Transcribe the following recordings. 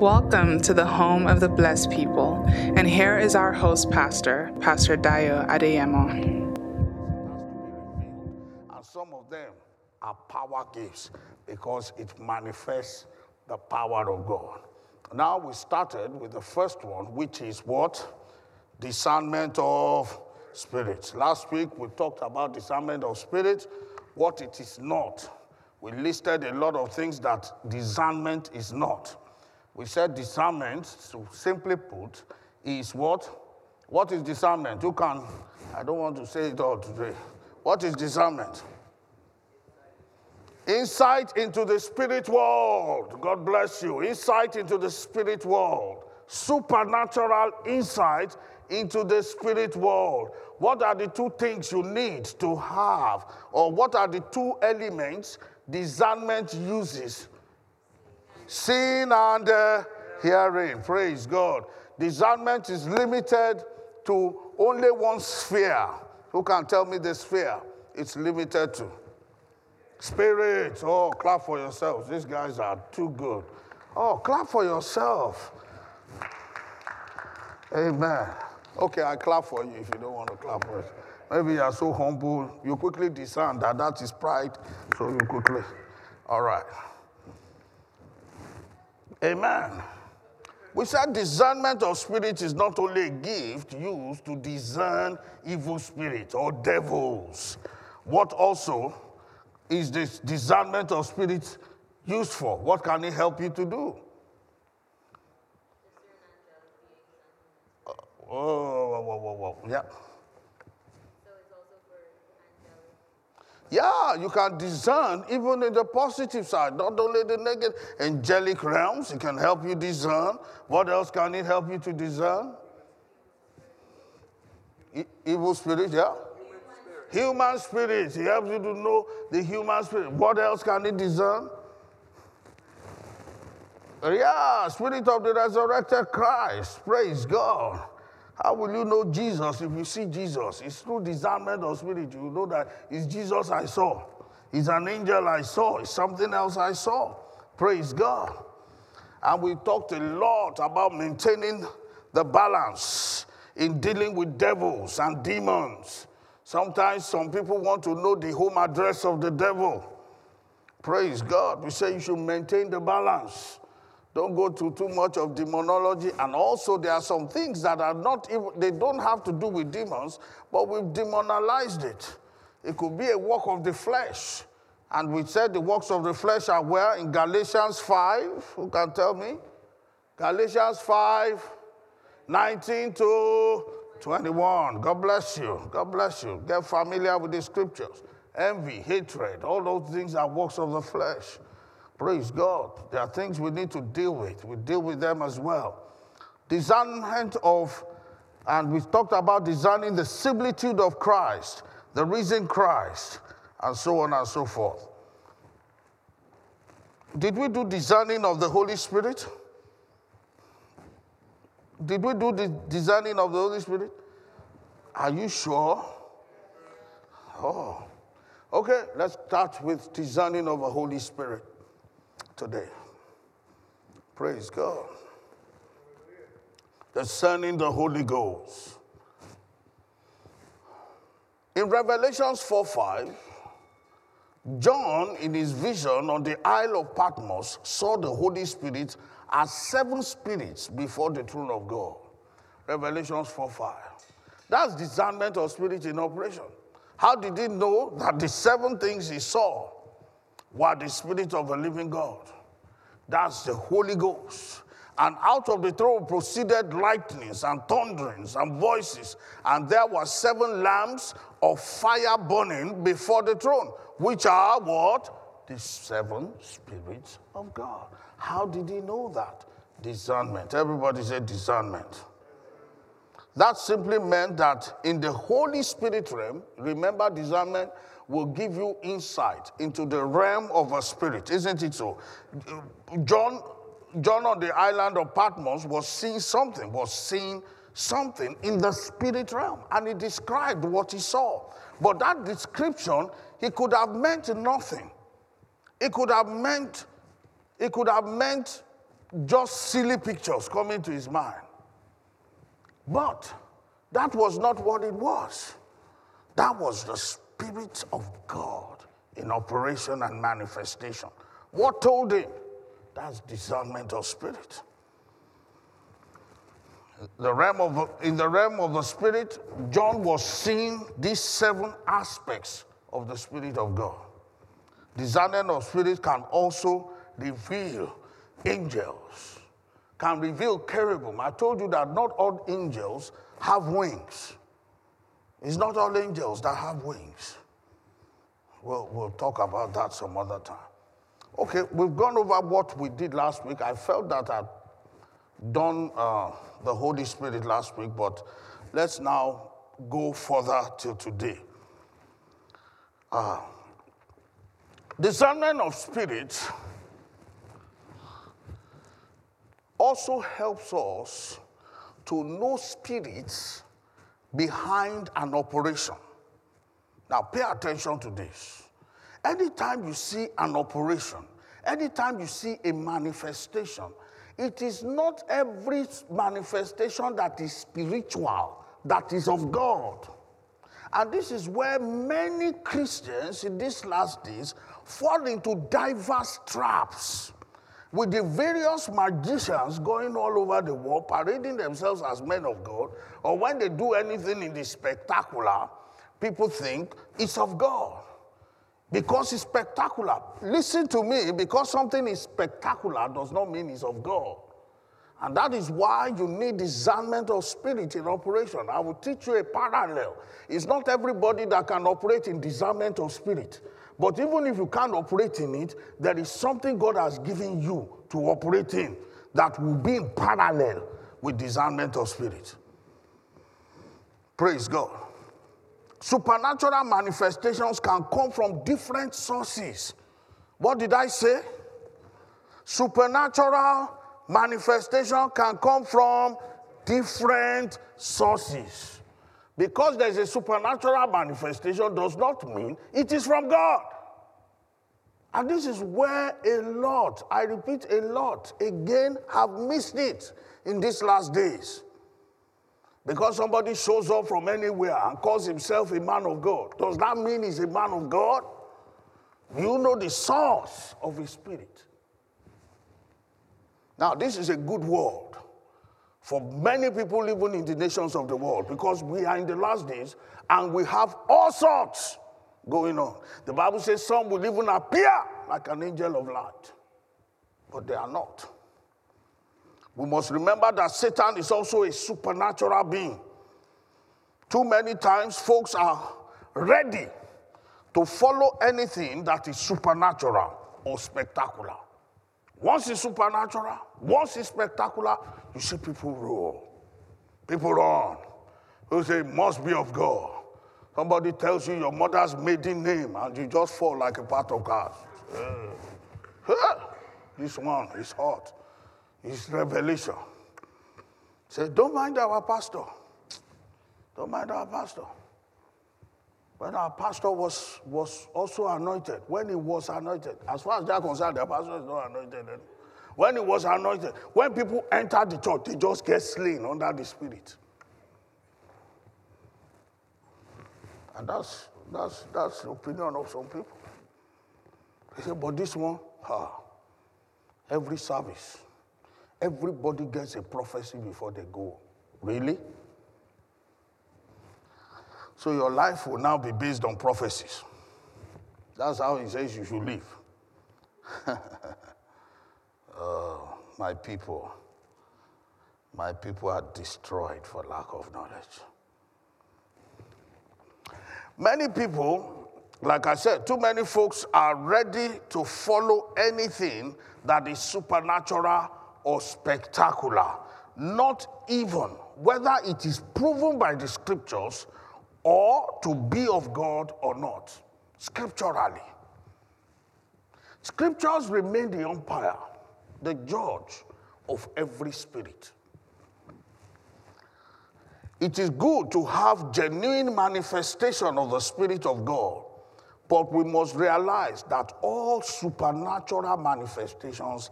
Welcome to the home of the blessed people. And here is our host pastor, Pastor Dayo Adeyemo. And some of them are power gifts because it manifests the power of God. Now we started with the first one, which is what? Discernment of spirits. Last week we talked about discernment of spirits, what it is not. We listed a lot of things that discernment is not. We said discernment, so simply put, is what? What is discernment? You can, I don't want to say it all today. What is discernment? Insight into the spirit world. God bless you. Insight into the spirit world. Supernatural insight into the spirit world. What are the two things you need to have? Or what are the two elements discernment uses? Seeing and uh, hearing. Praise God. Discernment is limited to only one sphere. Who can tell me the sphere it's limited to? Spirit. Oh, clap for yourselves. These guys are too good. Oh, clap for yourself. Amen. Okay, I clap for you if you don't want to clap for us. Maybe you are so humble, you quickly discern that that is pride, so you quickly. All right. Amen. We said discernment of spirit is not only a gift used to discern evil spirits or devils. What also is this discernment of spirits used for? What can it help you to do? Uh, oh, whoa, whoa, whoa, whoa. Yeah. Yeah, you can discern even in the positive side, not only the negative. Angelic realms, it can help you discern. What else can it help you to discern? E- evil spirits, yeah? Human spirits. It helps you to know the human spirit. What else can it discern? Yeah, spirit of the resurrected Christ. Praise God. How will you know Jesus if you see Jesus? It's through discernment of spirit. You know that it's Jesus I saw. It's an angel I saw. It's something else I saw. Praise God. And we talked a lot about maintaining the balance in dealing with devils and demons. Sometimes some people want to know the home address of the devil. Praise God. We say you should maintain the balance. Don't go to too much of demonology. And also, there are some things that are not even, they don't have to do with demons, but we've demonized it. It could be a work of the flesh. And we said the works of the flesh are where? In Galatians 5. Who can tell me? Galatians 5, 19 to 21. God bless you. God bless you. Get familiar with the scriptures. Envy, hatred, all those things are works of the flesh. Praise God. There are things we need to deal with. We deal with them as well. Discernment of, and we've talked about discerning the similitude of Christ, the risen Christ, and so on and so forth. Did we do discerning of the Holy Spirit? Did we do the discerning of the Holy Spirit? Are you sure? Oh. Okay, let's start with discerning of the Holy Spirit today. Praise God. Discerning the Holy Ghost. In Revelations 4 5, John, in his vision on the Isle of Patmos, saw the Holy Spirit as seven spirits before the throne of God. Revelations 4 5. That's discernment of spirit in operation. How did he know that the seven things he saw were the spirit of the living God? That's the Holy Ghost. And out of the throne proceeded lightnings and thunderings and voices. And there were seven lamps of fire burning before the throne, which are what? The seven spirits of God. How did he know that? Discernment. Everybody said discernment. That simply meant that in the Holy Spirit realm, remember, discernment will give you insight into the realm of a spirit, isn't it so? John, John on the island of Patmos was seeing something, was seeing something in the spirit realm, and he described what he saw. But that description, he could have meant nothing. It could have meant, it could have meant just silly pictures coming to his mind. But that was not what it was. That was the Spirit of God in operation and manifestation. What told him? That's discernment of spirit. The realm of, in the realm of the spirit, John was seeing these seven aspects of the Spirit of God. Discernment of spirit can also reveal angels, can reveal cherubim. I told you that not all angels have wings. It's not all angels that have wings. We'll, we'll talk about that some other time. Okay, we've gone over what we did last week. I felt that I'd done uh, the Holy Spirit last week, but let's now go further till today. Uh, discernment of spirits also helps us to know spirits behind an operation. Now, pay attention to this. Anytime you see an operation, anytime you see a manifestation, it is not every manifestation that is spiritual, that is of God. And this is where many Christians in these last days fall into diverse traps with the various magicians going all over the world, parading themselves as men of God, or when they do anything in the spectacular, people think it's of God because it's spectacular. Listen to me, because something is spectacular does not mean it's of God. And that is why you need discernment of spirit in operation. I will teach you a parallel. It's not everybody that can operate in discernment of spirit. But even if you can't operate in it, there is something God has given you to operate in that will be in parallel with discernment of spirit. Praise God. Supernatural manifestations can come from different sources. What did I say? Supernatural manifestation can come from different sources. Because there's a supernatural manifestation does not mean it is from God. And this is where a lot, I repeat, a lot, again, have missed it in these last days. Because somebody shows up from anywhere and calls himself a man of God, does that mean he's a man of God? You know the source of his spirit. Now, this is a good word for many people even in the nations of the world because we are in the last days and we have all sorts going on. The Bible says some will even appear like an angel of light, but they are not. We must remember that Satan is also a supernatural being. Too many times, folks are ready to follow anything that is supernatural or spectacular. Once it's supernatural, once it's spectacular, you see people roar. People run. Who say, must be of God. Somebody tells you your mother's maiden name, and you just fall like a pot of gas. This one is hot. It's revelation. Say, don't mind our pastor. Don't mind our pastor. When our pastor was, was also anointed, when he was anointed, as far as they're concerned, the pastor is not anointed. When he was anointed, when people enter the church, they just get slain under the Spirit. And that's, that's, that's the opinion of some people. They say, but this one, ah, every service, everybody gets a prophecy before they go. Really? So your life will now be based on prophecies. That's how he says you should live. oh, my people, my people are destroyed for lack of knowledge. Many people, like I said, too many folks are ready to follow anything that is supernatural or spectacular, not even whether it is proven by the scriptures or to be of God or not, scripturally. Scriptures remain the umpire, the judge of every spirit. It is good to have genuine manifestation of the Spirit of God, but we must realize that all supernatural manifestations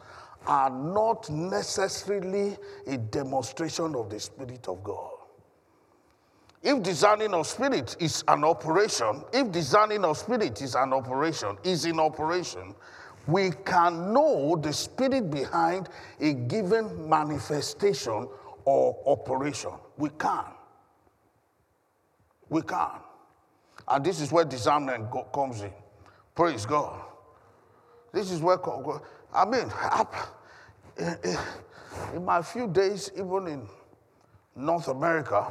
are not necessarily a demonstration of the Spirit of God. If discerning of spirit is an operation, if discerning of spirit is an operation, is in operation, we can know the spirit behind a given manifestation or operation. We can. We can. And this is where discernment comes in. Praise God. This is where, I mean, in my few days, even in North America,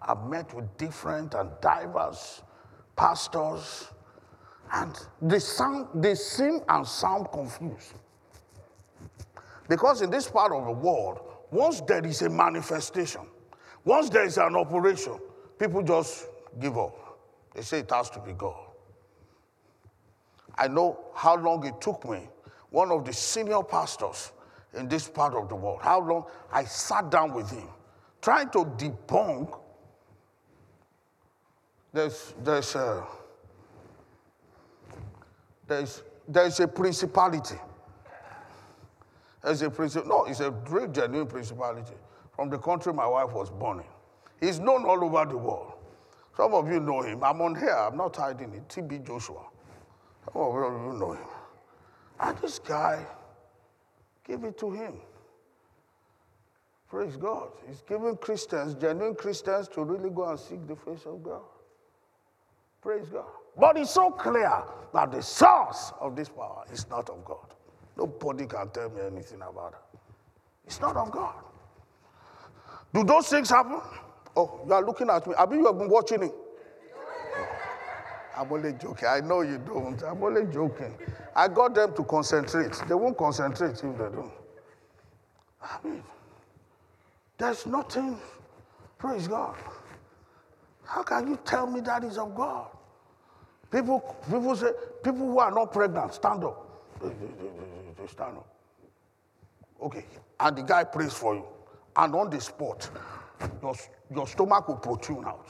I've met with different and diverse pastors, and they, sound, they seem and sound confused. Because in this part of the world, once there is a manifestation, once there is an operation, people just give up. They say it has to be God. I know how long it took me, one of the senior pastors in this part of the world, how long I sat down with him trying to debunk there's, there's, a, there's, there's a principality. There's a principality. No, it's a great, genuine principality from the country my wife was born in. He's known all over the world. Some of you know him. I'm on here. I'm not hiding it. TB Joshua. Some of you know him. And this guy, give it to him. Praise God. He's giving Christians, genuine Christians, to really go and seek the face of God. Praise God. But it's so clear that the source of this power is not of God. Nobody can tell me anything about it. It's not of God. Do those things happen? Oh, you are looking at me. I mean, you have been watching it. I'm only joking. I know you don't. I'm only joking. I got them to concentrate. They won't concentrate if they don't. I mean, there's nothing. Praise God. How can you tell me that is of God? People, people say, people who are not pregnant, stand up. They, stand up. Okay. And the guy prays for you. And on the spot, your, your stomach will protrude out.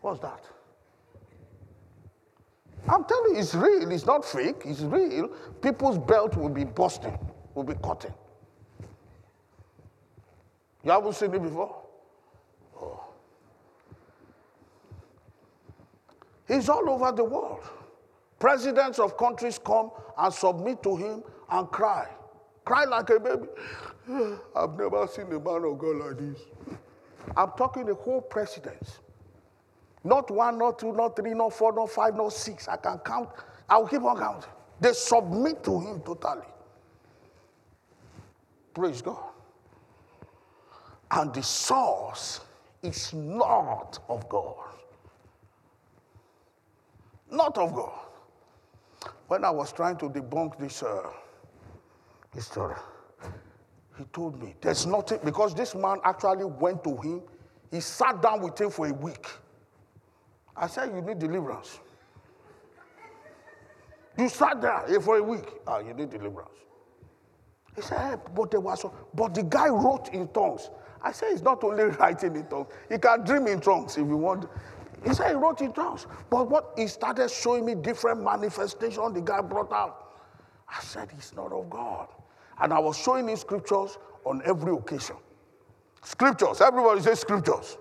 What's that? I'm telling you, it's real. It's not fake. It's real. People's belt will be busting, will be cutting. You haven't seen it before? Oh. He's all over the world. Presidents of countries come and submit to him and cry. Cry like a baby. I've never seen a man of God like this. I'm talking the whole presidents. Not one, not two, not three, not four, not five, not six. I can count. I'll keep on counting. They submit to him totally. Praise God. And the source is not of God not of God. When I was trying to debunk this, uh, this story, he told me there's nothing, because this man actually went to him, he sat down with him for a week. I said, You need deliverance. You sat there for a week. Ah, you need deliverance. He said, hey, but there was, but the guy wrote in tongues. I said, he's not only writing in tongues, he can dream in tongues if you want. He said he wrote in tongues. But what he started showing me different manifestations the guy brought out. I said, It's not of God. And I was showing him scriptures on every occasion. Scriptures. Everybody says scriptures.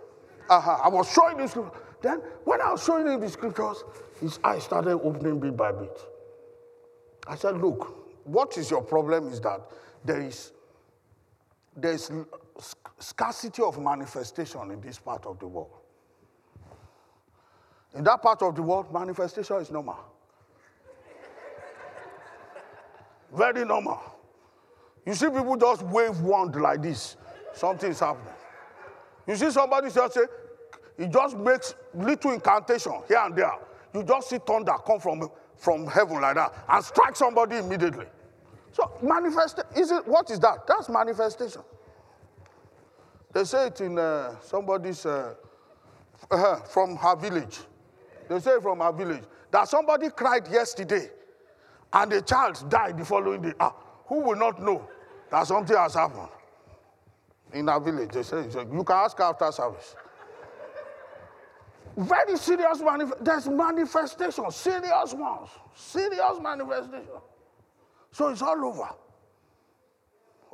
Uh-huh. I was showing him scriptures. Then, when I was showing him the scriptures, his eyes started opening bit by bit. I said, Look, what is your problem is that there is there is scarcity of manifestation in this part of the world. In that part of the world, manifestation is normal. Very normal. You see people just wave wand like this, Something's happening. You see somebody just say, he just makes little incantation here and there. You just see thunder come from, from heaven like that and strike somebody immediately. So manifest is it what is that? That's manifestation. They say it in uh, somebody's uh, uh, from her village. They say from her village that somebody cried yesterday and the child died the following day. Ah, who will not know that something has happened in our village? They say, you can ask after service. Very serious manif- there's manifestation, serious ones, serious manifestation. So it's all over.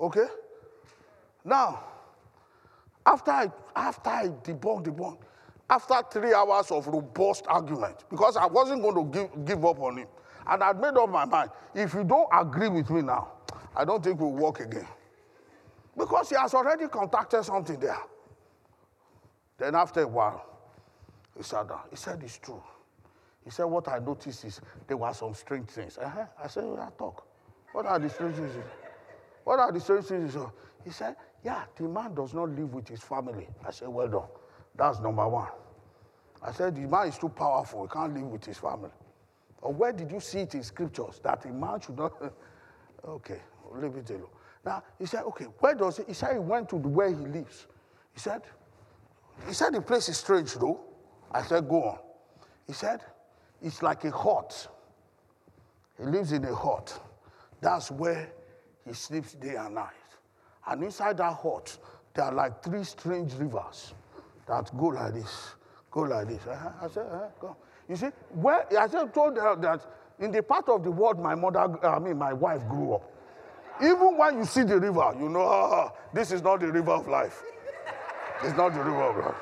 Okay? Now, after I, after I debunked the bond, after three hours of robust argument, because I wasn't going to give, give up on him, and I'd made up my mind, if you don't agree with me now, I don't think we'll walk again. Because he has already contacted something there. Then after a while, he sat down. He said, It's true. He said, What I noticed is there were some strange things. Uh-huh. I said, Yeah, talk. What are the strange things? What are the strange things? He said, Yeah, the man does not live with his family. I said, Well done. That's number one. I said, The man is too powerful. He can't live with his family. Or where did you see it in scriptures that a man should not? okay, leave it alone. Now, he said, Okay, where does he? He said he went to where he lives. He said, He said the place is strange though. I said, Go on. He said, It's like a hut. He lives in a hut. That's where he sleeps day and night. And inside that hut, there are like three strange rivers that go like this, go like this. Uh-huh. I said, uh-huh, go. You see, where, I just told her that in the part of the world my mother, I mean, my wife grew up, even when you see the river, you know, ah, this is not the river of life. It's not the river of life.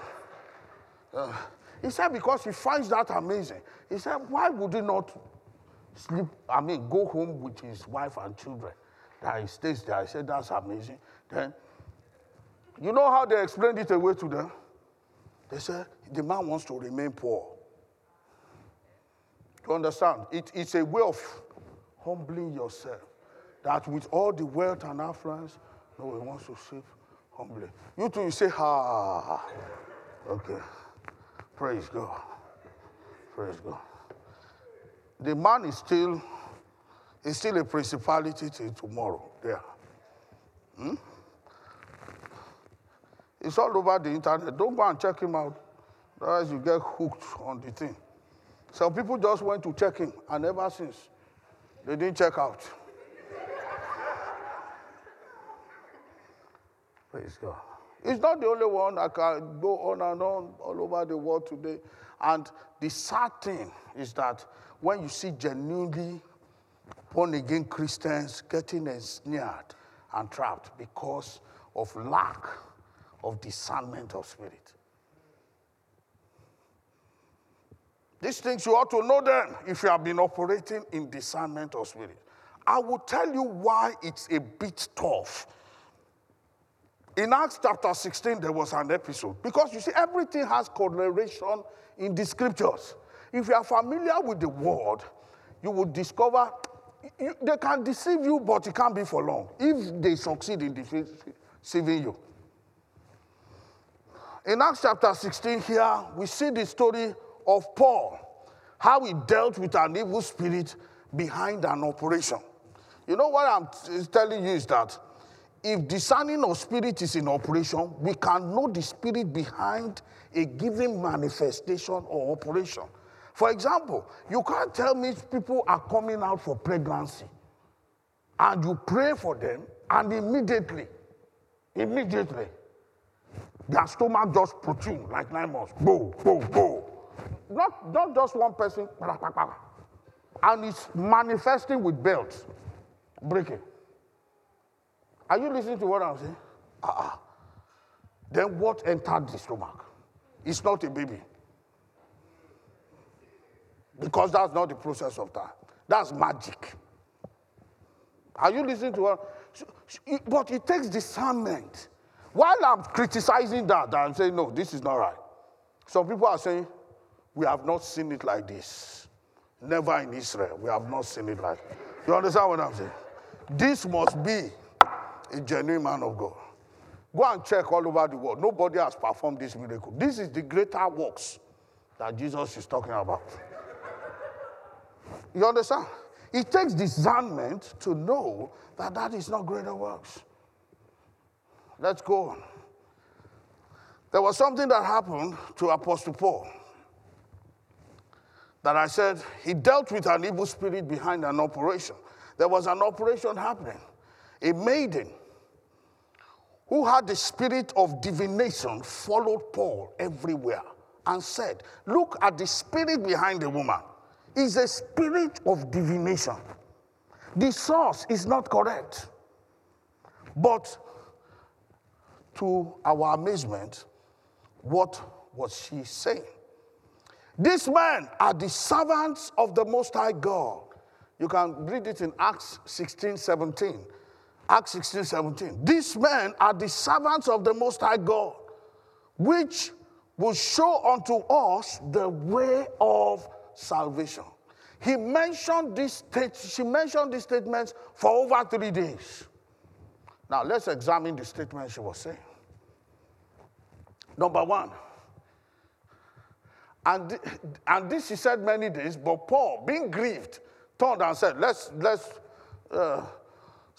Uh, he said, because he finds that amazing. He said, why would he not sleep, I mean, go home with his wife and children? That he stays there. I said, that's amazing. Then, you know how they explained it away to them? They said, the man wants to remain poor. You understand? It, it's a way of humbling yourself. That with all the wealth and affluence, no, he wants to sleep humbly. You too, you say, ha. Okay. Praise God. Praise God. The man is still, is still a principality till tomorrow. There. Hmm? It's all over the internet. Don't go and check him out. Otherwise, you get hooked on the thing. Some people just went to check him, and ever since, they didn't check out. Praise God. It's not the only one that can go on and on all over the world today. And the sad thing is that when you see genuinely born again Christians getting ensnared and trapped because of lack of discernment of spirit. These things you ought to know them if you have been operating in discernment of spirit. I will tell you why it's a bit tough in Acts chapter 16, there was an episode. Because you see, everything has correlation in the scriptures. If you are familiar with the word, you will discover you, they can deceive you, but it can't be for long if they succeed in deceiving you. In Acts chapter 16, here, we see the story of Paul, how he dealt with an evil spirit behind an operation. You know what I'm telling you is that if discerning of spirit is in operation, we can know the spirit behind a given manifestation or operation. For example, you can't tell me people are coming out for pregnancy and you pray for them and immediately, immediately, their stomach just protrude like nine months. Boom, boom, boom. Not, not just one person, and it's manifesting with belts, breaking. Are you listening to what I'm saying? Uh-uh. Then what entered the stomach? It's not a baby. Because that's not the process of time. That's magic. Are you listening to what? But it takes discernment. While I'm criticizing that, I'm saying, no, this is not right. Some people are saying, we have not seen it like this. Never in Israel. We have not seen it like You understand what I'm saying? This must be a genuine man of God. Go and check all over the world. Nobody has performed this miracle. This is the greater works that Jesus is talking about. You understand? It takes discernment to know that that is not greater works. Let's go on. There was something that happened to Apostle Paul that I said he dealt with an evil spirit behind an operation. There was an operation happening. A maiden who had the spirit of divination followed Paul everywhere. and said, Look at the spirit behind the woman. It's a spirit of divination. The source is not correct. But to our amazement, what was she saying? These men are the servants of the Most High God. You can read it in Acts 16 17. Acts 16 17. These men are the servants of the Most High God, which will show unto us the way of salvation. He mentioned this she mentioned these statements for over three days. Now let's examine the statement she was saying. Number one, and, and this she said many days, but Paul, being grieved, turned and said, Let's, let's, uh,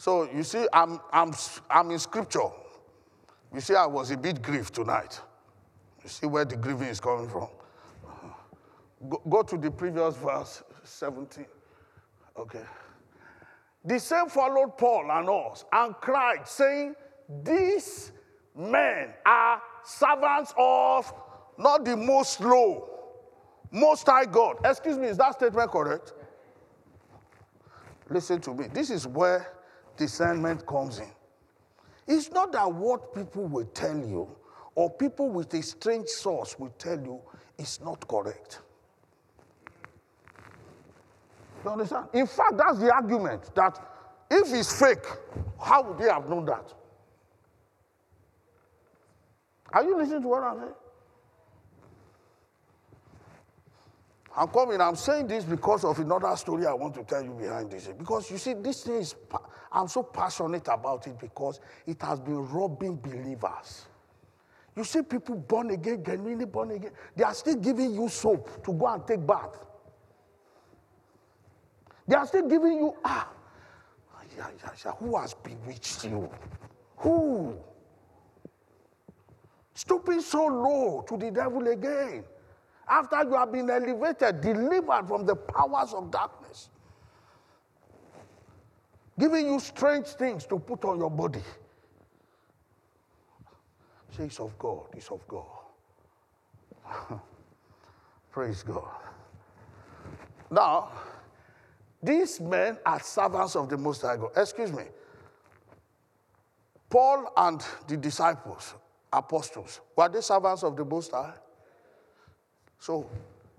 so you see, I'm, I'm, I'm in scripture. You see, I was a bit grieved tonight. You see where the grieving is coming from. Go, go to the previous verse, 17. Okay. The same followed Paul and us and cried, saying, These men are servants of not the most low, most high God. Excuse me, is that statement correct? Listen to me. This is where discernment comes in. It's not that what people will tell you or people with a strange source will tell you is not correct. You understand? In fact, that's the argument that if it's fake, how would they have known that? Are you listening to what I'm saying? I'm coming, I'm saying this because of another story I want to tell you behind this. Because you see, this thing is, I'm so passionate about it because it has been robbing believers. You see people born again, genuinely born again, they are still giving you soap to go and take bath. They are still giving you, ah, yeah, yeah, yeah. who has bewitched you? Who? Stooping so low to the devil again after you have been elevated, delivered from the powers of darkness, giving you strange things to put on your body. Say it's of God, it's of God. Praise God. Now, these men are servants of the Most High God. Excuse me. Paul and the disciples, apostles, were they servants of the Most High? So,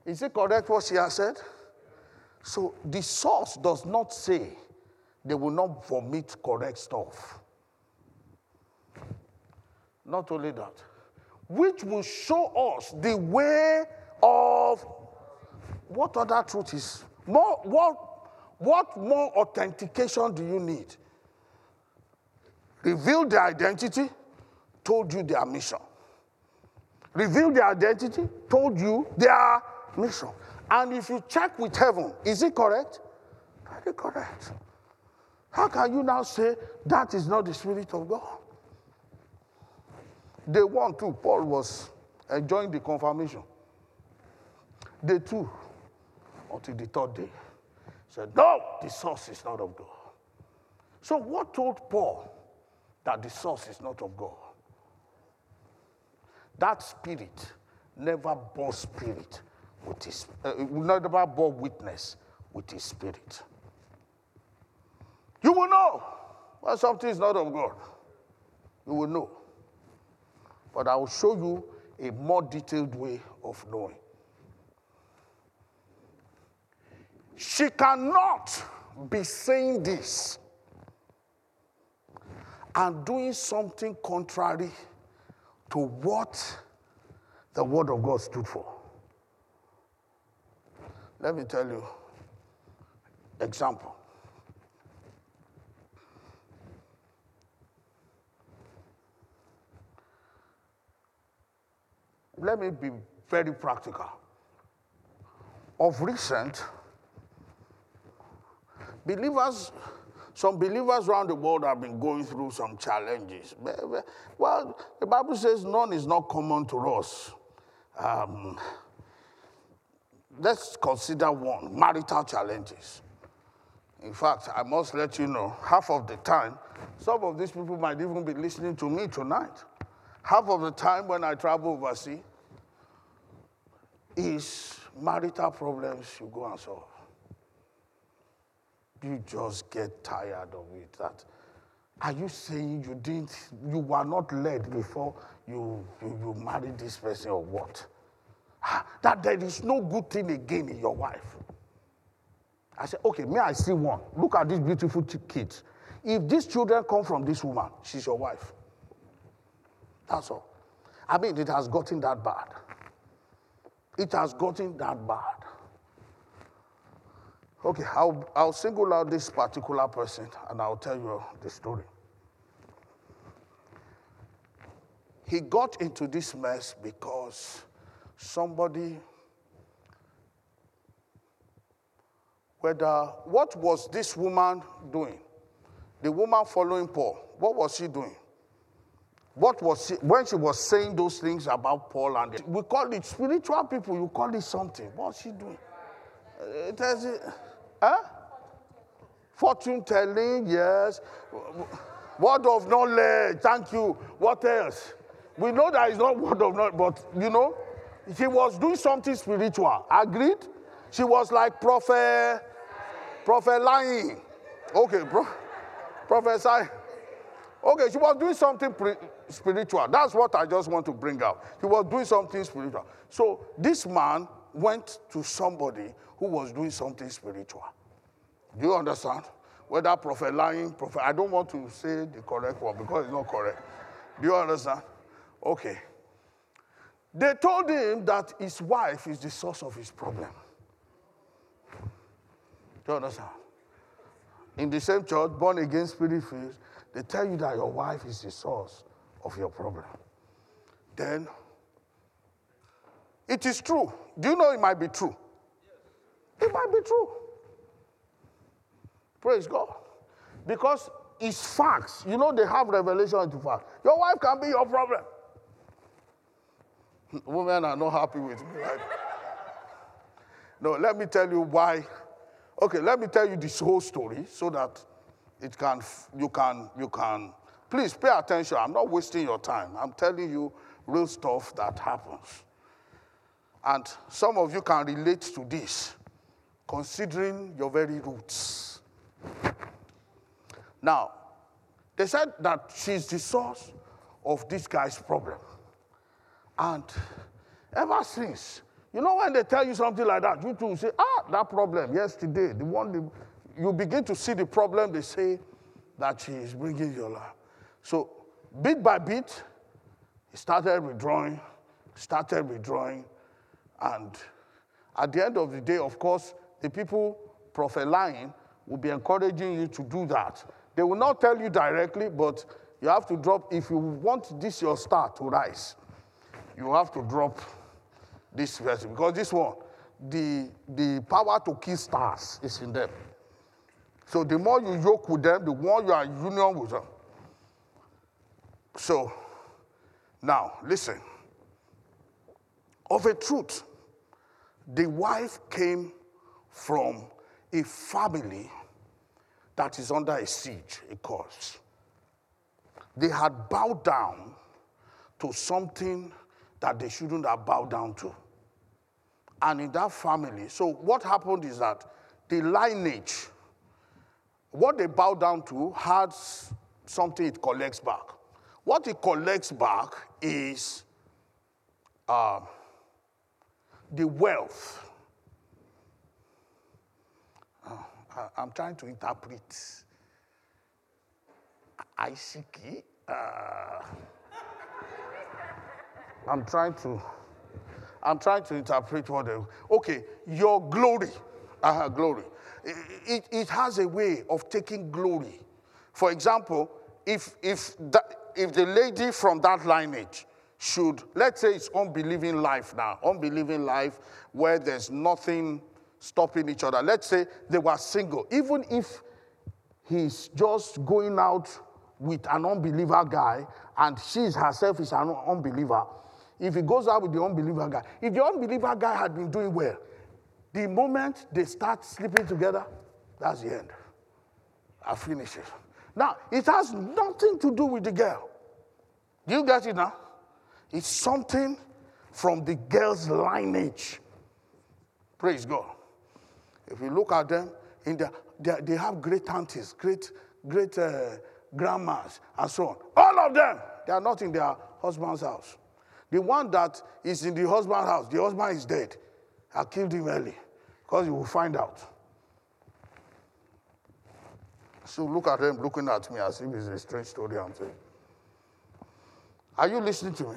is it correct what she has said? So, the source does not say they will not vomit correct stuff. Not only that, which will show us the way of what other truth is. More, what, what more authentication do you need? Reveal their identity, told you their mission revealed their identity, told you their mission. And if you check with heaven, is it correct? Very correct. How can you now say that is not the Spirit of God? Day one, too, Paul was enjoying the confirmation. Day two, until the third day, said, No, the source is not of God. So, what told Paul that the source is not of God? That spirit never bore spirit with his, uh, never bore witness with his spirit. You will know when something is not of God. You will know. But I will show you a more detailed way of knowing. She cannot be saying this and doing something contrary to what the Word of God stood for. Let me tell you example. Let me be very practical. Of recent, believers some believers around the world have been going through some challenges. Well, the Bible says none is not common to us. Um, let's consider one marital challenges. In fact, I must let you know, half of the time, some of these people might even be listening to me tonight. Half of the time when I travel overseas, is marital problems you go and solve. You just get tired of it. That are you saying you didn't, you were not led before you, you, you married this person or what? Ah, that there is no good thing again in your wife. I said, okay, may I see one? Look at these beautiful kids. If these children come from this woman, she's your wife. That's all. I mean, it has gotten that bad. It has gotten that bad. Okay, I'll, I'll single out this particular person and I'll tell you the story. He got into this mess because somebody, whether, what was this woman doing? The woman following Paul, what was she doing? What was she, when she was saying those things about Paul and the, we call it spiritual people, you call it something. What's she doing? Uh, it has it, huh? Fortune telling, yes. Word of knowledge, thank you. What else? We know that it's not word of knowledge, but you know, she was doing something spiritual. Agreed? She was like prophet, prophet lying. Okay, bro. Prophesy. Okay, she was doing something pre- spiritual. That's what I just want to bring out. He was doing something spiritual. So this man went to somebody who was doing something spiritual. Do you understand? Whether prophet lying, prophet, I don't want to say the correct one because it's not correct. Do you understand? Okay. They told him that his wife is the source of his problem. Do you understand? In the same church, born again, spirit filled, they tell you that your wife is the source of your problem. Then, it is true. Do you know it might be true? It might be true. Praise God. Because it's facts. You know, they have revelation into facts. Your wife can be your problem. Women are not happy with me. Right? no, let me tell you why. Okay, let me tell you this whole story so that it can, you can, you can, please pay attention. I'm not wasting your time. I'm telling you real stuff that happens. And some of you can relate to this, considering your very roots. Now, they said that she's the source of this guy's problem. And ever since, you know, when they tell you something like that, you too say, ah, that problem yesterday, the one the, you begin to see the problem they say that she is bringing your life. So, bit by bit, he started withdrawing, started withdrawing, and at the end of the day, of course, the people prophesying will be encouraging you to do that. They will not tell you directly, but you have to drop, if you want this your star to rise, you have to drop this verse because this one, the, the power to kill stars is in them. So the more you yoke with them, the more you are union with them. So now listen. Of a truth, the wife came from a family that is under a siege, a cause. They had bowed down to something that they shouldn't have bowed down to. And in that family, so what happened is that the lineage, what they bow down to, has something it collects back. What it collects back is uh, the wealth. Uh, I, am trying to interpret. Aishiki. Uh, I'm trying to. I'm trying to interpret what they. Okay, your glory. Uh, glory. It, it, it has a way of taking glory. For example, if, if, that, if the lady from that lineage should, let's say it's unbelieving life now, unbelieving life where there's nothing stopping each other. Let's say they were single. Even if he's just going out with an unbeliever guy and she herself is an unbeliever, if he goes out with the unbeliever guy, if the unbeliever guy had been doing well, the moment they start sleeping together, that's the end. I finish it. Now, it has nothing to do with the girl. Do you get it now? It's something from the girl's lineage. Praise God. If you look at them, in the, they, they have great aunties, great, great uh, grandmas, and so on. All of them, they are not in their husband's house. The one that is in the husband's house, the husband is dead. I killed him early because you will find out. So look at him looking at me as if it's a strange story I'm saying. Are you listening to me?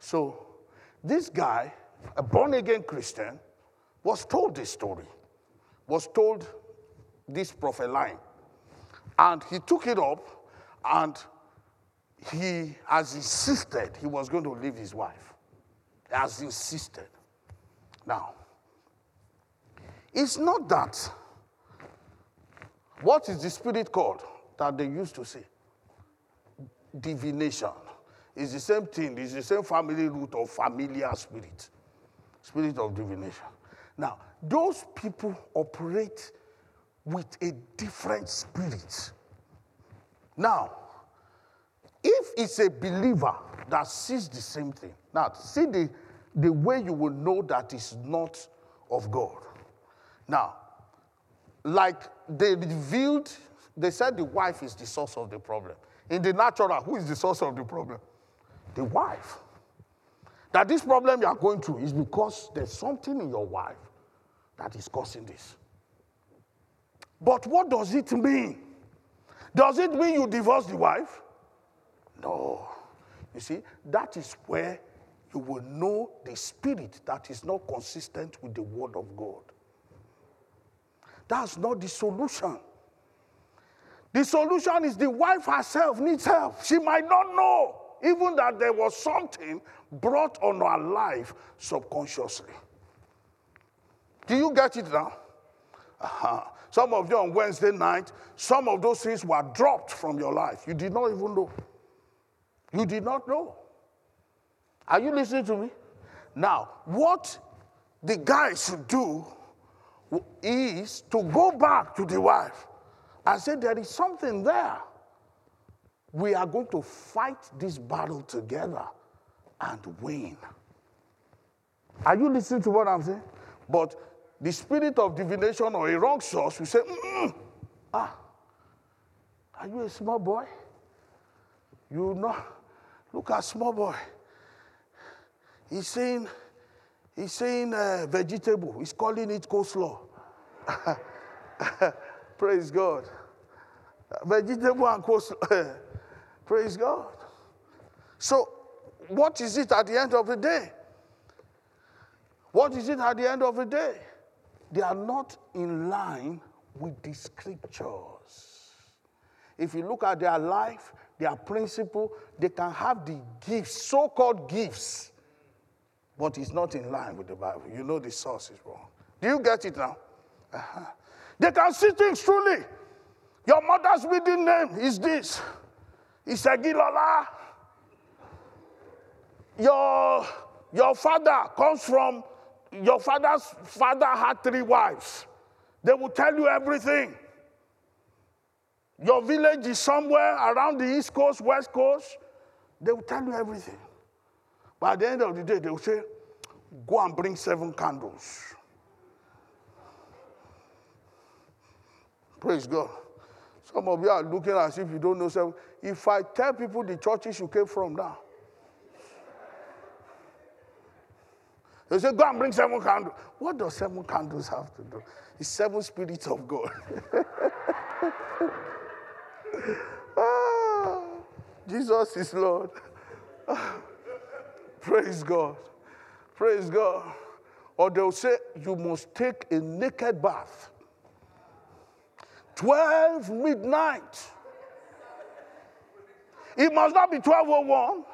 So this guy, a born again Christian, was told this story, was told this prophet line. And he took it up and he has insisted he was going to leave his wife. He has insisted. Now, it's not that. What is the spirit called that they used to say? Divination. It's the same thing, it's the same family root of familiar spirit. Spirit of divination. Now, those people operate with a different spirit. Now, if it's a believer that sees the same thing, now see the, the way you will know that it's not of God. Now, like they revealed, they said the wife is the source of the problem. In the natural, who is the source of the problem? The wife. That this problem you are going through is because there's something in your wife that is causing this. But what does it mean? Does it mean you divorce the wife? No. You see, that is where you will know the spirit that is not consistent with the word of God. That's not the solution. The solution is the wife herself needs help. She might not know even that there was something brought on her life subconsciously. Do you get it now? Uh-huh. Some of you on Wednesday night, some of those things were dropped from your life. You did not even know. You did not know. Are you listening to me? Now, what the guy should do is to go back to the wife and say, There is something there. We are going to fight this battle together and win. Are you listening to what I'm saying? But the spirit of divination or a wrong source will say, mm, Ah, are you a small boy? You know, look at small boy. He's saying, he's saying uh, vegetable. He's calling it coleslaw. Praise God. Vegetable and coleslaw. Praise God. So, what is it at the end of the day? What is it at the end of the day? They are not in line with the scriptures. If you look at their life, their principle, they can have the gifts, so called gifts, but it's not in line with the Bible. You know the source is wrong. Do you get it now? Uh-huh. They can see things truly. Your mother's middle name is this. It's Agilola. Your, your father comes from, your father's father had three wives. They will tell you everything. Your village is somewhere around the East Coast, West Coast. They will tell you everything. At the end of the day, they will say, Go and bring seven candles. Praise God. Some of you are looking as if you don't know seven. If I tell people the churches you came from now, they say, Go and bring seven candles. What does seven candles have to do? It's seven spirits of God. ah, Jesus is Lord. Praise God. Praise God. Or they'll say, You must take a naked bath. 12 midnight. It must not be 1201.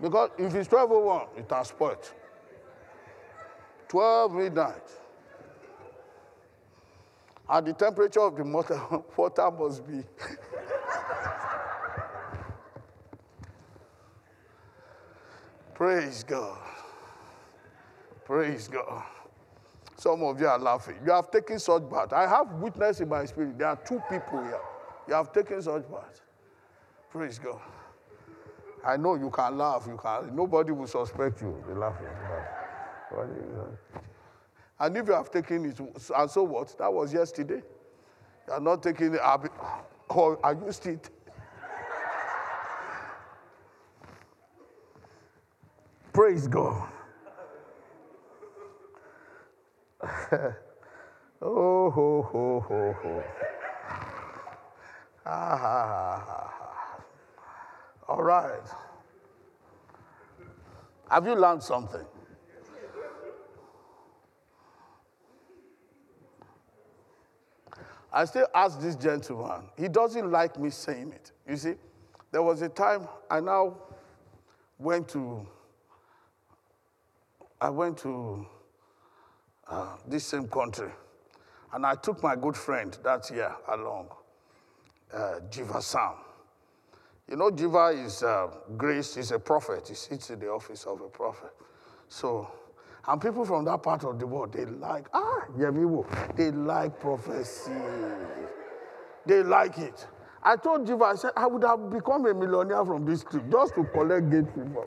Because if it's 1201, it has spoiled. 12 midnight. And the temperature of the water must be. Praise God. Praise God. Some of you are laughing. You have taken such bath. I have witness in my spirit. There are two people here. You have taken such bath. Praise God. I know you can laugh. You can. Nobody will suspect you. They laugh. And if you have taken it, and so what? That was yesterday. You are not taking it. Or I used it. Praise God. oh, ho, ho, ho, ho. Ah. All right. Have you learned something? I still ask this gentleman, he doesn't like me saying it. You see, there was a time I now went to, I went to uh, this same country, and I took my good friend that year along, uh, Jiva Sam. You know, Jiva is uh, grace, he's a prophet. He sits in the office of a prophet. So, and people from that part of the world, they like, ah, Yemiwo, they like prophecy. They like it. I told Jiva, I said, I would have become a millionaire from this trip just to collect gate people.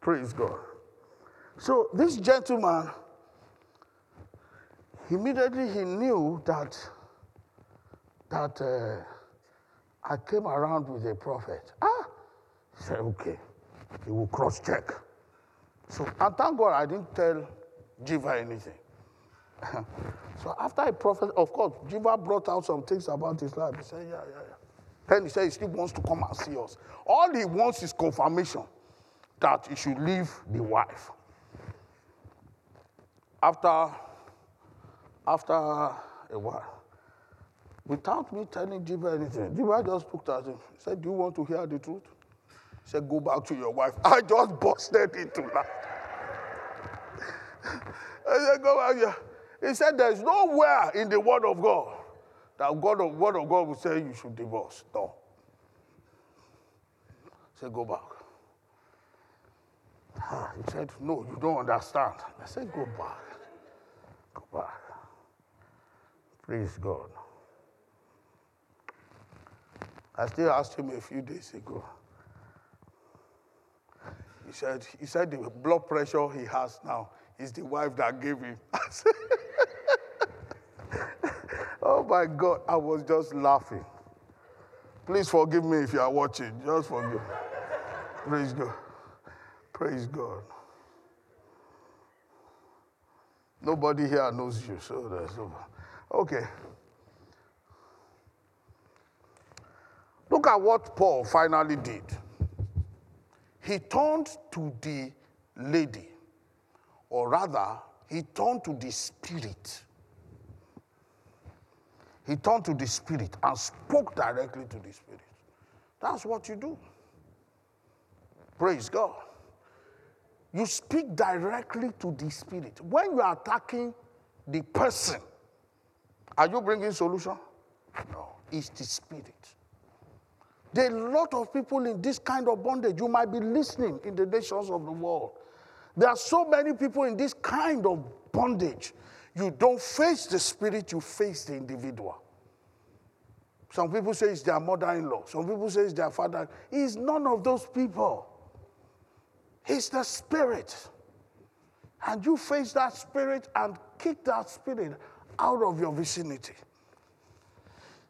Praise God. So this gentleman, immediately he knew that, that uh, I came around with a prophet. Ah, he said, okay, he will cross check. So, and thank God I didn't tell Jiva anything. so after I prophet, of course, Jiva brought out some things about his life. He said, yeah, yeah, yeah. Then he said he still wants to come and see us. All he wants is confirmation that he should leave the wife. After, after eh, a while, without me telling Jiva anything. Jiva just looked at him. He said, Do you want to hear the truth? He said, Go back to your wife. I just busted into that. I said, Go back here. He said, There's nowhere in the Word of God that God of Word of God will say you should divorce. No. He said, Go back. Ah, he said, No, you don't understand. I said, Go back. Go. Praise God. I still asked him a few days ago. He said, he said the blood pressure he has now is the wife that gave him. oh my God, I was just laughing. Please forgive me if you are watching. Just forgive. Praise God. Praise God. Nobody here knows you, so there's no. Okay. Look at what Paul finally did. He turned to the lady, or rather, he turned to the spirit. He turned to the spirit and spoke directly to the spirit. That's what you do. Praise God. You speak directly to the spirit. When you are attacking the person, are you bringing solution? No, it's the spirit. There are a lot of people in this kind of bondage. You might be listening in the nations of the world. There are so many people in this kind of bondage. You don't face the spirit, you face the individual. Some people say it's their mother in law, some people say it's their father. He's none of those people. He's the spirit. And you face that spirit and kick that spirit out of your vicinity.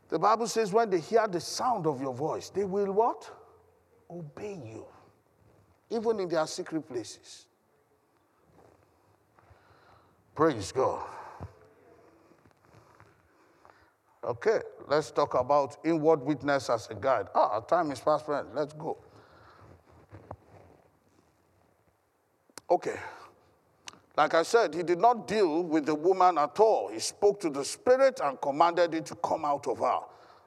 The Bible says when they hear the sound of your voice, they will what? Obey you. Even in their secret places. Praise God. Okay, let's talk about inward witness as a guide. Ah, time is fast spent. Let's go. Okay. Like I said, he did not deal with the woman at all. He spoke to the spirit and commanded it to come out of her.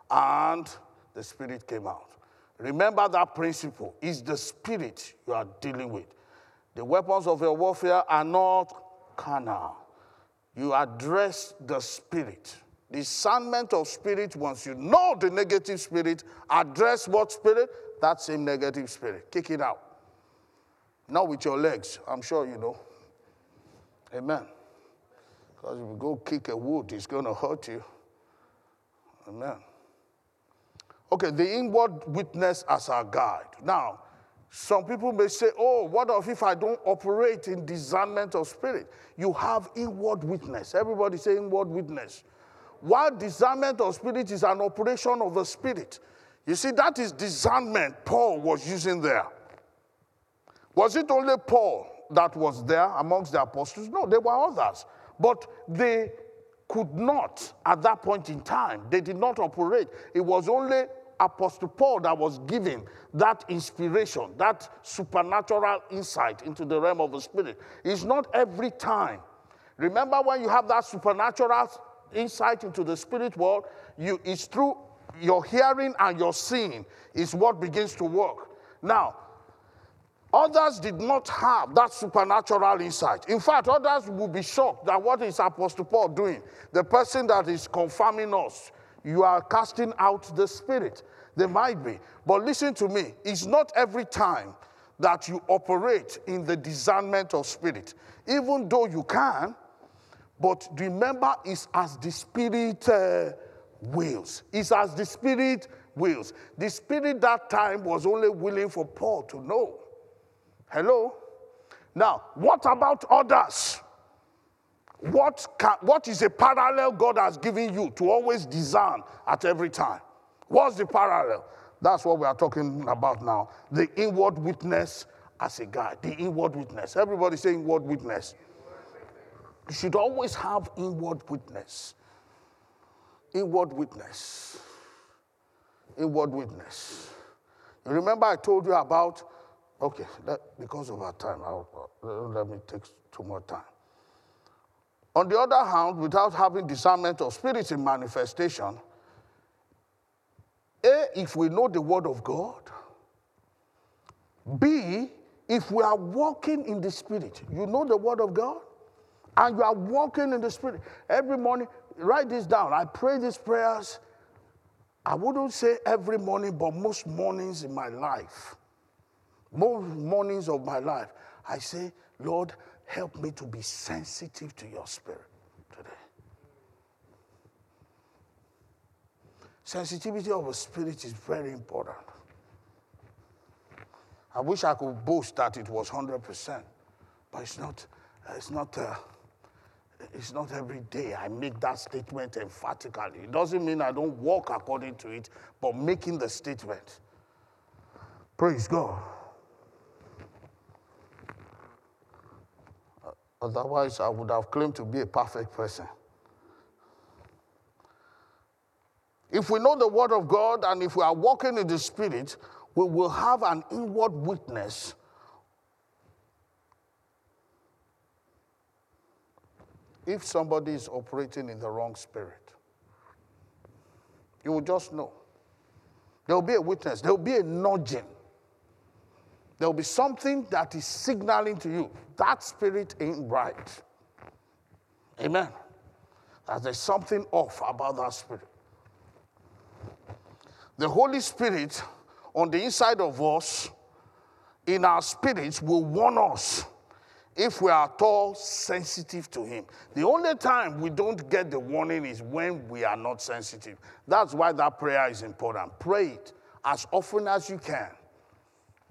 And the spirit came out. Remember that principle is the spirit you are dealing with. The weapons of your warfare are not carnal. You address the spirit. Discernment of spirit, once you know the negative spirit, address what spirit? That same negative spirit. Kick it out. Not with your legs, I'm sure you know. Amen. Because if you go kick a wood, it's going to hurt you. Amen. Okay, the inward witness as our guide. Now, Some people may say, Oh, what if I don't operate in discernment of spirit? You have inward witness. Everybody say inward witness. While discernment of spirit is an operation of the spirit, you see, that is discernment Paul was using there. Was it only Paul that was there amongst the apostles? No, there were others. But they could not, at that point in time, they did not operate. It was only Apostle Paul that was given that inspiration, that supernatural insight into the realm of the spirit. It's not every time. Remember when you have that supernatural insight into the spirit world, you, it's through your hearing and your seeing is what begins to work. Now, others did not have that supernatural insight. In fact, others will be shocked that what is Apostle Paul doing? The person that is confirming us, you are casting out the spirit. They might be. But listen to me, it's not every time that you operate in the discernment of spirit. Even though you can, but remember, it's as the spirit. Uh, wills. It's as the Spirit wills. The Spirit that time was only willing for Paul to know. Hello? Now, what about others? What, can, what is a parallel God has given you to always discern at every time? What's the parallel? That's what we are talking about now. The inward witness as a guide. The inward witness. Everybody say inward witness. You should always have inward witness inward witness. Inward witness. You remember I told you about, okay, that, because of our time, I'll, uh, let me take two more time. On the other hand, without having discernment of spirits in manifestation, A, if we know the word of God, B, if we are walking in the spirit, you know the word of God, and you are walking in the spirit every morning, write this down. I pray these prayers, I wouldn't say every morning, but most mornings in my life. Most mornings of my life, I say, Lord, help me to be sensitive to your spirit today. Sensitivity of the spirit is very important. I wish I could boast that it was 100%, but it's not, it's not. Uh, it's not every day I make that statement emphatically. It doesn't mean I don't walk according to it, but making the statement. Praise God. Otherwise, I would have claimed to be a perfect person. If we know the Word of God and if we are walking in the Spirit, we will have an inward witness if somebody is operating in the wrong spirit. You will just know. There will be a witness, there will be a nudging. There will be something that is signaling to you that spirit ain't right. Amen. That there's something off about that spirit. The Holy Spirit on the inside of us, in our spirits, will warn us if we are at all sensitive to Him. The only time we don't get the warning is when we are not sensitive. That's why that prayer is important. Pray it as often as you can.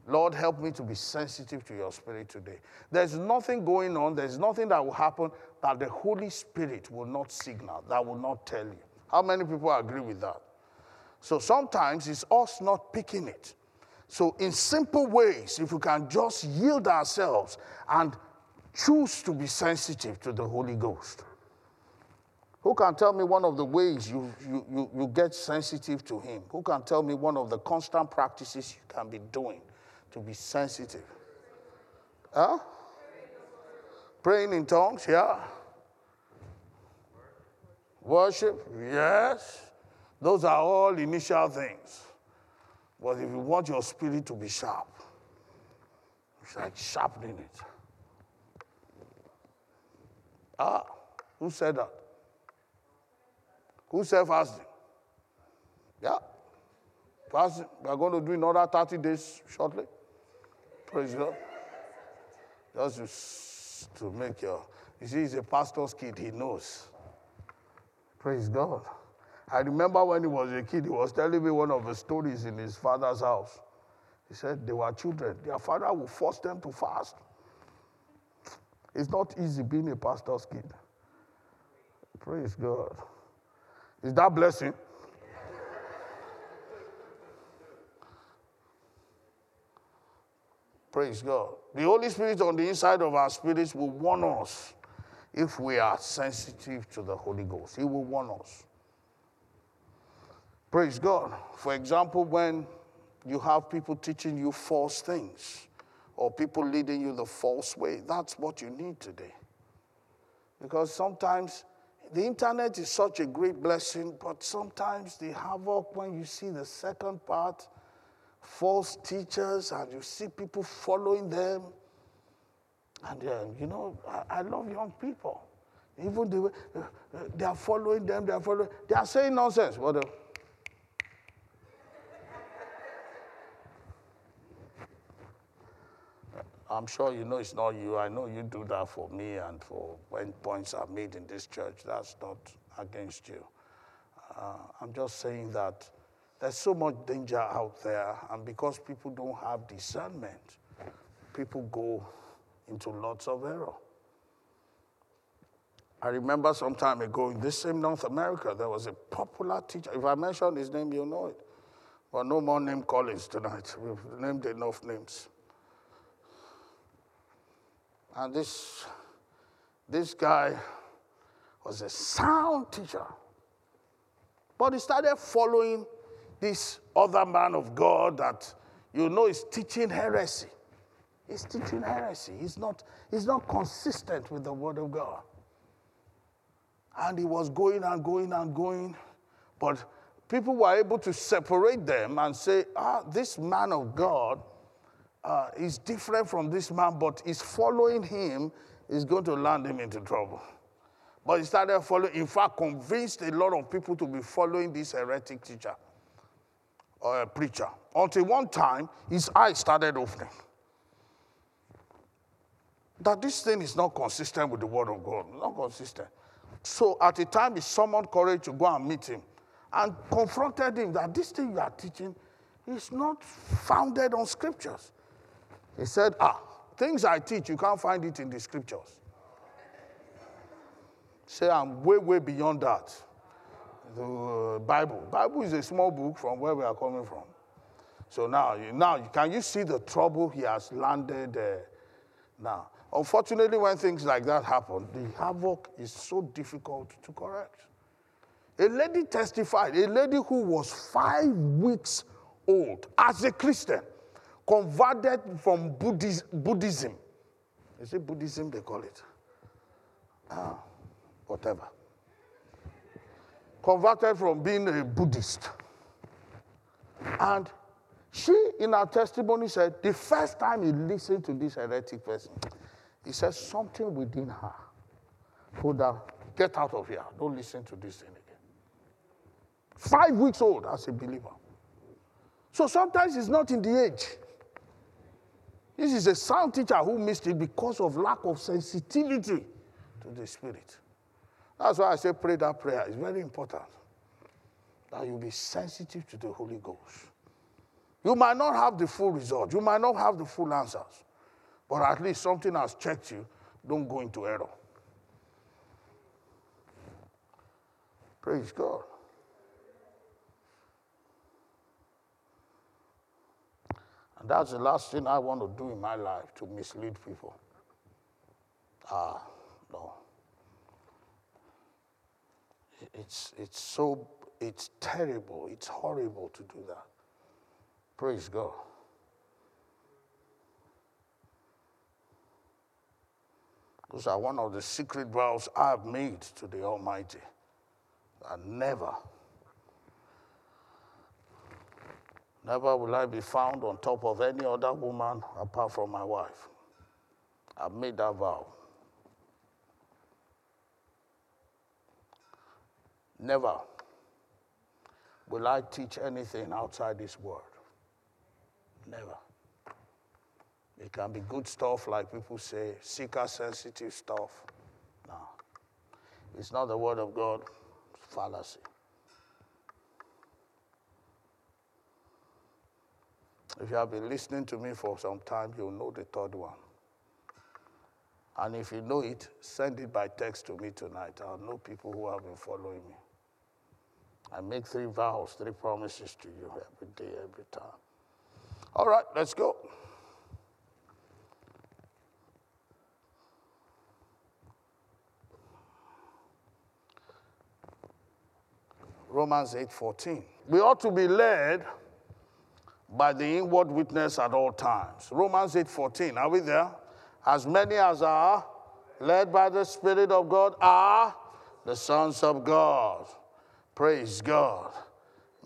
Lord, help me to be sensitive to your spirit today. There's nothing going on, there's nothing that will happen that the Holy Spirit will not signal, that will not tell you. How many people agree with that? So sometimes it's us not picking it. So, in simple ways, if we can just yield ourselves and choose to be sensitive to the Holy Ghost. Who can tell me one of the ways you, you, you, you, get sensitive to Him? Who can tell me one of the constant practices you can be doing to be sensitive? Huh? Praying in tongues, yeah. Worship, yes. Those are all initial things. But if you want your spirit to be sharp, it's like sharpening it. Ah, who said that? Who said fasting? Yeah. Fasting. We are going to do another 30 days shortly. Praise God. Just to, to make your, you see, he's a pastor's kid, he knows. Praise God. I remember when he was a kid, he was telling me one of the stories in his father's house. He said they were children. Their father would force them to fast. It's not easy being a pastor's kid. Praise God. Is that blessing? Praise God. The Holy Spirit on the inside of our spirits will warn us if we are sensitive to the Holy Ghost. He will warn us. Praise God. For example, when you have people teaching you false things or people leading you the false way, that's what you need today. Because sometimes the internet is such a great blessing, but sometimes the havoc when you see the second part, false teachers, and you see people following them. And uh, you know, I, I, love young people. Even the, uh, they are following them, they are following, they are saying nonsense. Uh, I'm sure you know it's not you. I know you do that for me and for when points are made in this church. That's not against you. Uh, I'm just saying that there's so much danger out there, and because people don't have discernment, people go into lots of error. I remember some time ago in this same North America, there was a popular teacher. If I mention his name, you'll know it. But no more name callings tonight. We've named enough names. And this, this guy was a sound teacher. But he started following this other man of God that you know is teaching heresy. He's teaching heresy. He's not, he's not consistent with the word of God. And he was going and going and going. But people were able to separate them and say, ah, this man of God uh, is different from this man, but is following him is going to land him into trouble. But he started following, in fact, convinced a lot of people to be following this heretic teacher a preacher. Until one time, his eyes started opening. That this thing is not consistent with the word of God, not consistent. So at a time, he summoned courage to go and meet him and confronted him that this thing you are teaching is not founded on scriptures. He said, Ah, things I teach, you can't find it in the scriptures. Say, I'm way, way beyond that. The Bible. Bible is a small book from where we are coming from. So now, now can you see the trouble he has landed uh, now? Unfortunately, when things like that happen, the havoc is so difficult to correct. A lady testified, a lady who was five weeks old as a Christian converted from Buddhism. Is it Buddhism they call it? Ah, whatever. Converted from being a Buddhist. And she, in her testimony, said the first time he listened to this heretic person, he said something within her told her, Get out of here. Don't listen to this thing again. Five weeks old as a believer. So sometimes it's not in the age. This is a sound teacher who missed it because of lack of sensitivity to the Spirit. That's why I say pray that prayer. It's very important that you be sensitive to the Holy Ghost. You might not have the full result, you might not have the full answers, but at least something has checked you. Don't go into error. Praise God. And that's the last thing I want to do in my life to mislead people. Ah, no. It's, it's so, it's terrible, it's horrible to do that. Praise God. Those are one of the secret vows I've made to the Almighty. I never Never will I be found on top of any other woman apart from my wife. I've made that vow. Never will I teach anything outside this word. Never. It can be good stuff, like people say, seeker sensitive stuff. No. It's not the word of God, it's fallacy. If you have been listening to me for some time, you'll know the third one. And if you know it, send it by text to me tonight. I'll know people who have been following me. I make three vows, three promises to you every day, every time. All right, let's go. Romans 8:14. We ought to be led by the inward witness at all times. Romans 8:14. Are we there? As many as are led by the Spirit of God are the sons of God. Praise God.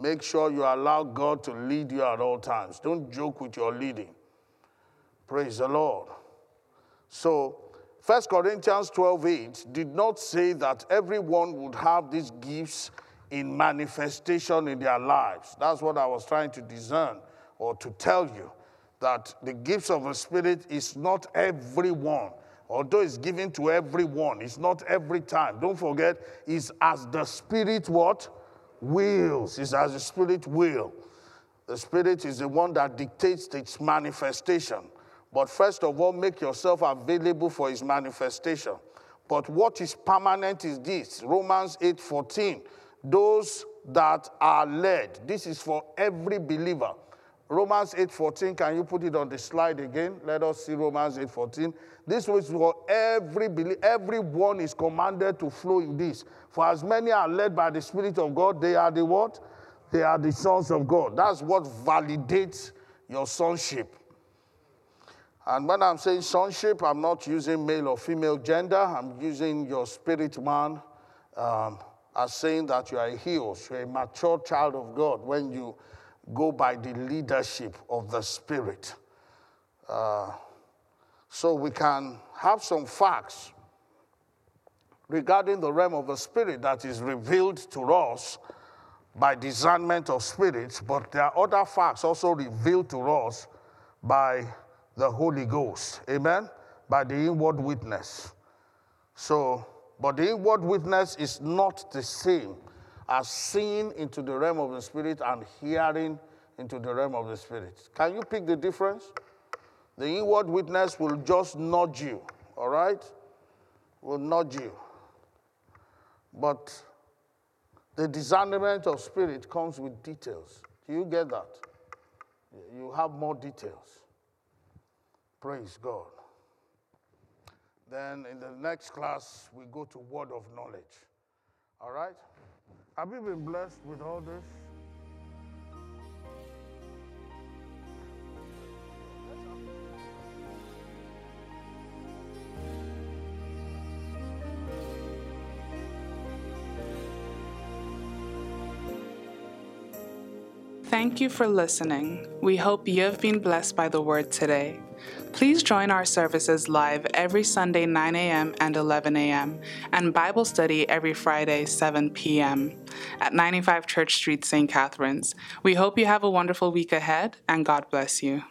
Make sure you allow God to lead you at all times. Don't joke with your leading. Praise the Lord. So, 1 Corinthians 12 8 did not say that everyone would have these gifts in manifestation in their lives. That's what I was trying to discern or to tell you that the gifts of the Spirit is not everyone. Although it's given to everyone, it's not every time. Don't forget, it's as the Spirit what? Wills. It's as the Spirit will. The Spirit is the one that dictates its manifestation. But first of all, make yourself available for his manifestation. But what is permanent is this Romans 8 14. Those that are led, this is for every believer. Romans 8:14, can you put it on the slide again? Let us see Romans 8:14. This was for every everyone is commanded to flow in this. For as many are led by the Spirit of God, they are the what? They are the sons of God. That's what validates your sonship. And when I'm saying sonship, I'm not using male or female gender. I'm using your spirit man um, as saying that you are a hero, you're a mature child of God when you go by the leadership of the Spirit. Uh, so we can have some facts regarding the realm of the Spirit that is revealed to us by discernment of spirits, but there are other facts also revealed to us by the Holy Ghost. Amen? By the inward witness. So, but the inward witness is not the same are seeing into the realm of the spirit and hearing into the realm of the spirit. Can you pick the difference? The inward witness will just nudge you, all right? Will nudge you. But the discernment of spirit comes with details. Do you get that? You have more details. Praise God. Then in the next class, we go to word of knowledge. All right? Have you been blessed with all this? Thank you for listening. We hope you have been blessed by the word today. Please join our services live every Sunday 9 a.m. and 11 a.m. and Bible study every Friday 7 p.m. at 95 Church Street, St. Catharines. We hope you have a wonderful week ahead and God bless you.